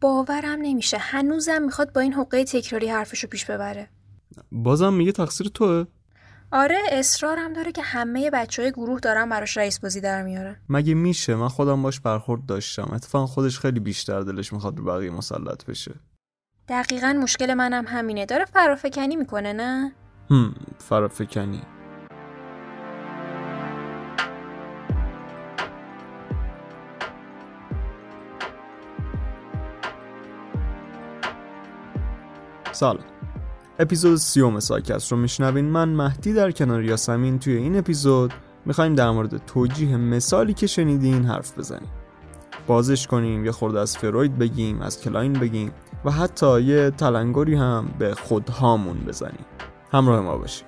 باورم نمیشه. هنوزم می‌خواد با این حقه تکراری حرفشو پیش ببره. بازم میگه تقصیر توه؟ آره اصرارم داره که همه بچه های گروه دارن براش رئیس بازی در میارن. مگه میشه؟ من خودم باش برخورد داشتم. اتفاقا خودش خیلی بیشتر دلش می‌خواد رو بقیه مسلط بشه. دقیقا مشکل منم همینه. داره فرافکنی می‌کنه نه؟ هم فرافکنی. سلام اپیزود سیوم سایکست رو میشنوین. من مهدی در کنار یاسمین توی این اپیزود می‌خوایم در مورد توجیه مثالی که شنیدین حرف بزنیم. بازش کنیم یه خورده از فروید بگیم از کلاین بگیم و حتی یه تلنگری هم به خودهامون بزنیم. همراه ما باشین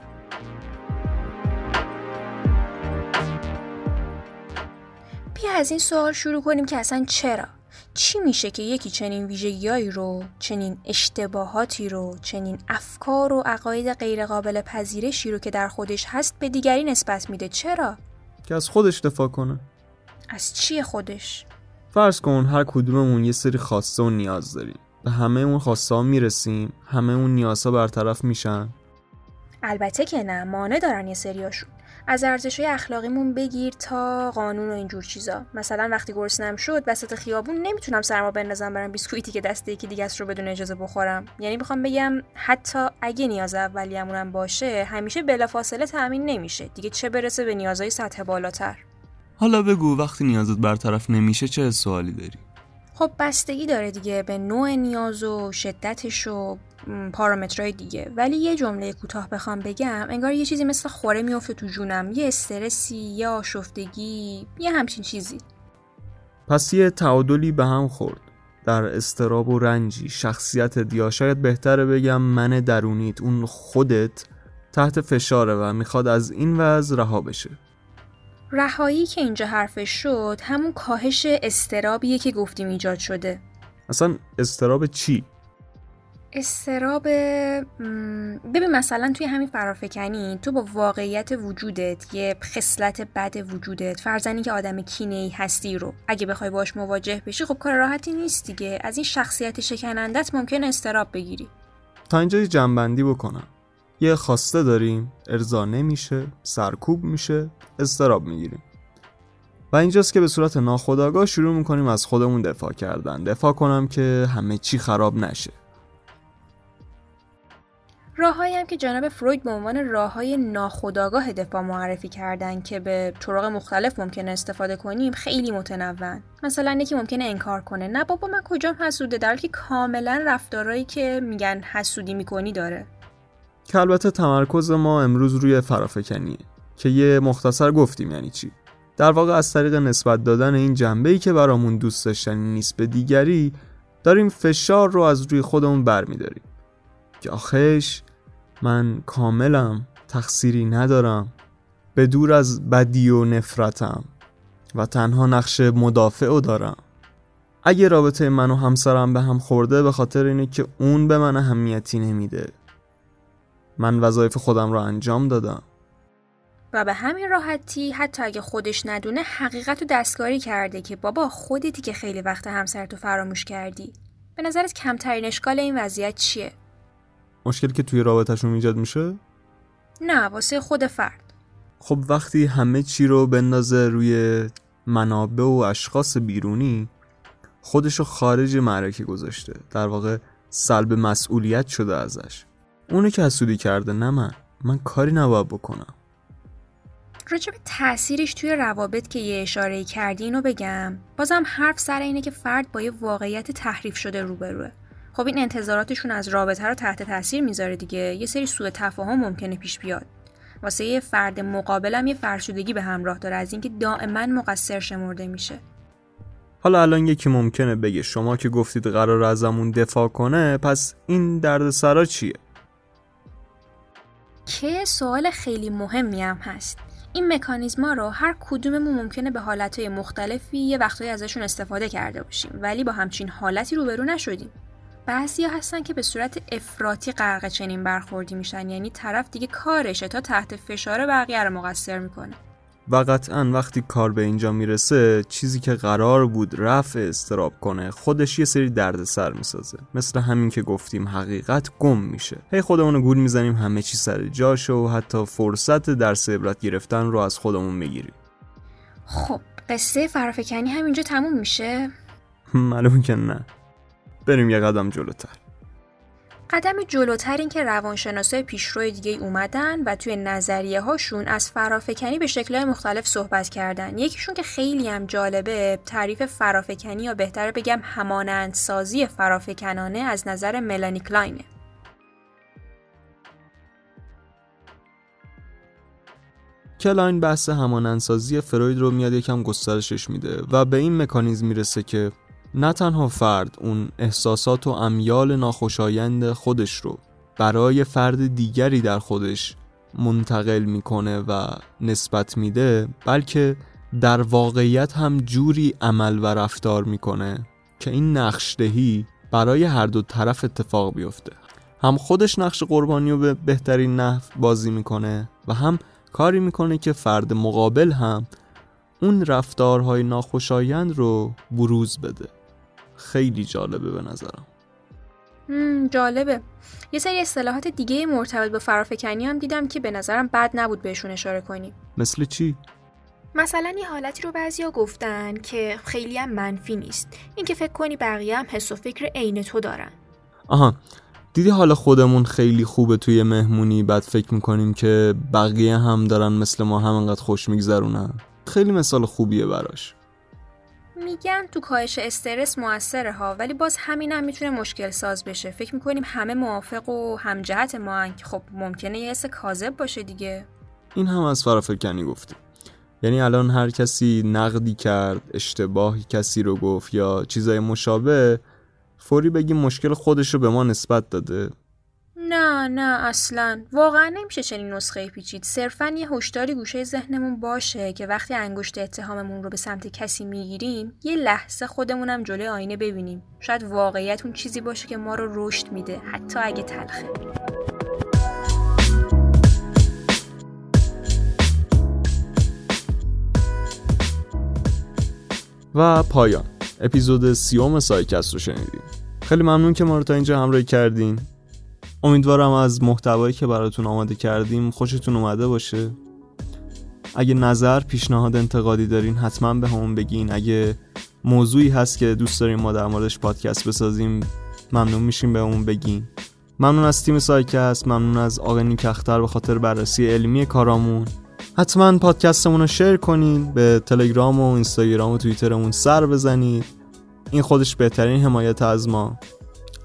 بیا از این سوال شروع کنیم که اصلا چرا؟ چی میشه که یکی چنین ویژگیهایی رو چنین اشتباهاتی رو چنین افکار و عقاید غیرقابل پذیرشی رو که در خودش هست به دیگری نسبت میده؟ چرا؟ که از خودش دفاع کنه. از چی خودش؟ فرض کن هر کدوممون یه سری خواسته و نیاز داریم. به همه اون خواسته ها می‌رسیم. همه اون نیازها برطرف میشن. البته که نه. مانع دارن یه سریاشون. از ارزش های اخلاقیمون بگیر تا قانون و اینجور چیزا. مثلا وقتی گرسنم شد وسط خیابون نمی‌تونم سرما بندازم برم بیسکویتی که دست یکی دیگه رو بدون اجازه بخورم. یعنی می‌خوام بگم حتی اگه نیاز اولیه‌مونم باشه همیشه بلافاصله تأمین نمیشه. دیگه چه برسه به نیازهای سطح بالاتر؟ حالا بگو وقتی نیازت برطرف نمیشه چه سوالی داری؟ خب بستگی داره دیگه به نوع نیاز و شدتش و پارامترهای دیگه. ولی یه جمله کوتاه بخوام بگم انگار یه چیزی مثل خوره میفته تو جونم. یه استرسی یه آشفتگی یه همچین چیزی. پس یه تعادلی به هم خورد. در استراب و رنجی. شخصیت یا شاید بهتره بگم من درونیت. اون خودت تحت فشاره و می‌خواد از این وضع رها بشه. رهایی که اینجا حرفش شد همون کاهش استرابیه که گفتیم ایجاد شده. اصلا استراب چی؟ استراب ببین مثلا توی همین فرافکنی تو با واقعیت وجودت یه خصلت بد وجودت فرزنی که آدم کینه ای هستی رو اگه بخوای باش مواجه بشی خب کار راحتی نیست دیگه. از این شخصیت شکنندت ممکن استراب بگیری. تا اینجا جنبندی بکنم. یه خواسته داریم ارضا نمیشه سرکوب میشه استراب می‌گیریم. و اینجاست که به صورت ناخودآگاه شروع می‌کنیم از خودمون دفاع کردن. دفاع کنم که همه چی خراب نشه. راههایی هم که جناب فروید به عنوان راه های ناخودآگاه دفاع معرفی کردن که به طرق مختلف ممکنه استفاده کنیم خیلی متنوع مثلا یکی ممکنه انکار کنه. نه بابا من کجام حسوده در که کاملا رفتارهایی که میگن حسودی می‌کنی داره. که البته تمرکز ما امروز روی فرافکنیه. که یه مختصر گفتیم یعنی چی؟ در واقع از طریق نسبت دادن این جنبه ای که برامون دوست داشتنی نیست به دیگری داریم فشار رو از روی خودمون برمیداریم. که آخش من کاملم تقصیری ندارم. به دور از بدی و نفرتم و تنها نقش مدافع و دارم. اگه رابطه من و همسرم به هم خورده به خاطر اینه که اون به من اهمیتی نمیده. من وظایف خودم رو انجام دادم. و به همین راحتی حتی اگه خودش ندونه حقیقت رو دستکاری کرده که بابا خودتی که خیلی وقت همسرتو فراموش کردی. به نظرت کمترین اشکال این وضعیت چیه؟ مشکلی که توی رابطهشون ایجاد میشه؟ نه واسه خود فرد. خب وقتی همه چی رو بندازه روی منابع و اشخاص بیرونی خودشو خارج معرکه گذاشته. در واقع سلب مسئولیت شده ازش. اونو که حسودی کرده نه من. من کاری نباید بکنم. راجع به تاثیرش توی روابط که یه اشاره کردی اینو بگم. بازم حرف سر اینه که فرد با یه واقعیت تحریف شده روبروه. خب این انتظاراتشون از رابطه رو تحت تاثیر می‌ذاره دیگه. یه سری سوء تفاهم ممکنه پیش بیاد. واسه یه فرد مقابلم یه فرسودگی به همراه داره. از اینکه دائما مقصر شمرده میشه. حالا الان یکی ممکنه بگه شما که گفتید قرار ازمون دفاع کنه پس این دردسرا چیه؟ که سوال خیلی مهمی هم هست. این مکانیزما رو هر کدوممون ممکنه به حالتهای مختلفی یه وقتایی ازشون استفاده کرده باشیم. ولی با همچین حالتی روبرو نشدیم. بعضیا هستن که به صورت افراطی غرق چنین برخوردی میشن. یعنی طرف دیگه کارشه تا تحت فشار بقیه رو مقصر می‌کنه. و قطعا وقتی کار به اینجا می‌رسه چیزی که قرار بود رفع استراب کنه خودش یه سری دردسر می‌سازه. مثل همین که گفتیم حقیقت گم میشه. هی خودمون گول می‌زنیم همه چی سر جاشه و حتی فرصت درس عبرت گرفتن رو از خودمون می‌گیریم. خب قصه فرافکنی همینجا تموم میشه؟ معلوم که نه. بریم یه قدم جلوتر. قدم جلوتر این که روانشناسای پیشرو دیگه اومدن و توی نظریه هاشون از فرافکنی به شکلهای مختلف صحبت کردن. یکیشون که خیلی هم جالبه تعریف فرافکنی یا بهتر بگم همانندسازی فرافکنانه از نظر ملانی کلاینه. کلاین بحث همانندسازی فروید رو میاد یکم گسترشش میده و به این مکانیزم می‌رسه که نه تنها فرد اون احساسات و امیال ناخوشایند خودش رو برای فرد دیگری در خودش منتقل می‌کنه و نسبت میده بلکه در واقعیت هم جوری عمل و رفتار می‌کنه که این نقشدهی برای هر دو طرف اتفاق بیفته. هم خودش نقش قربانی رو به بهترین نحو بازی می‌کنه و هم کاری می‌کنه که فرد مقابل هم اون رفتارهای ناخوشایند رو بروز بده. خیلی جالبه به نظرم. جالبه. یه سری اصطلاحات دیگه مرتبط به فرافکنی هم دیدم که به نظرم بد نبود بهشون اشاره کنیم مثل چی؟ مثلا یه حالتی رو بعضیا گفتن که خیلی هم منفی نیست. اینکه فکر کنی بقیه هم حس و فکر عین تو دارن. آها. دیدی حالا خودمون خیلی خوبه توی مهمونی بعد فکر می‌کنیم که بقیه هم دارن مثل ما همینقدر خوش میگذرونن؟ خیلی مثال خوبیه براش. میگن تو کاهش استرس موثره ها ولی باز همین هم می‌تونه مشکل ساز بشه. فکر می‌کنیم همه موافق و همجهت ما که خب ممکنه یه حس کاذب باشه دیگه. این هم از فرافکنی گفتیم یعنی الان هر کسی نقدی کرد اشتباهی کسی رو گفت یا چیزای مشابه فوری بگیم مشکل خودش رو به ما نسبت داده. نه نه اصلا. واقعا نمیشه چنین نسخه پیچید. صرفا یه هشداری گوشه ذهنمون باشه که وقتی انگشت اتهاممون رو به سمت کسی می‌گیریم یه لحظه خودمونم جلوی آینه ببینیم. شاید واقعیت اون چیزی باشه که ما رو رشد میده حتی اگه تلخه. و پایان. اپیزود سیوم سایکست رو شنیدیم خیلی ممنون که ما رو تا اینجا همراهی کردین. امیدوارم از محتوایی که براتون آماده کردیم خوشتون اومده باشه. اگه نظر پیشنهاد انتقادی دارین حتما بهمون بگین. اگه موضوعی هست که دوست داریم ما در موردش پادکست بسازیم ممنون میشیم بهمون بگین. ممنون از تیم سایکست ممنون از آقای نیکختر به خاطر بررسی علمی کارامون. حتما پادکستمون رو شیر کنین به تلگرام و اینستاگرام و توییترمون سر بزنید. این خودش بهترین حمایت از ما.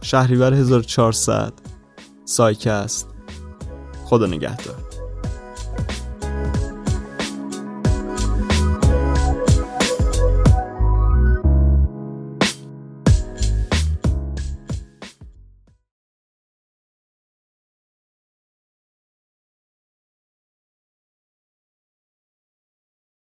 شهریور 1400 سایکست. خدا نگهدار.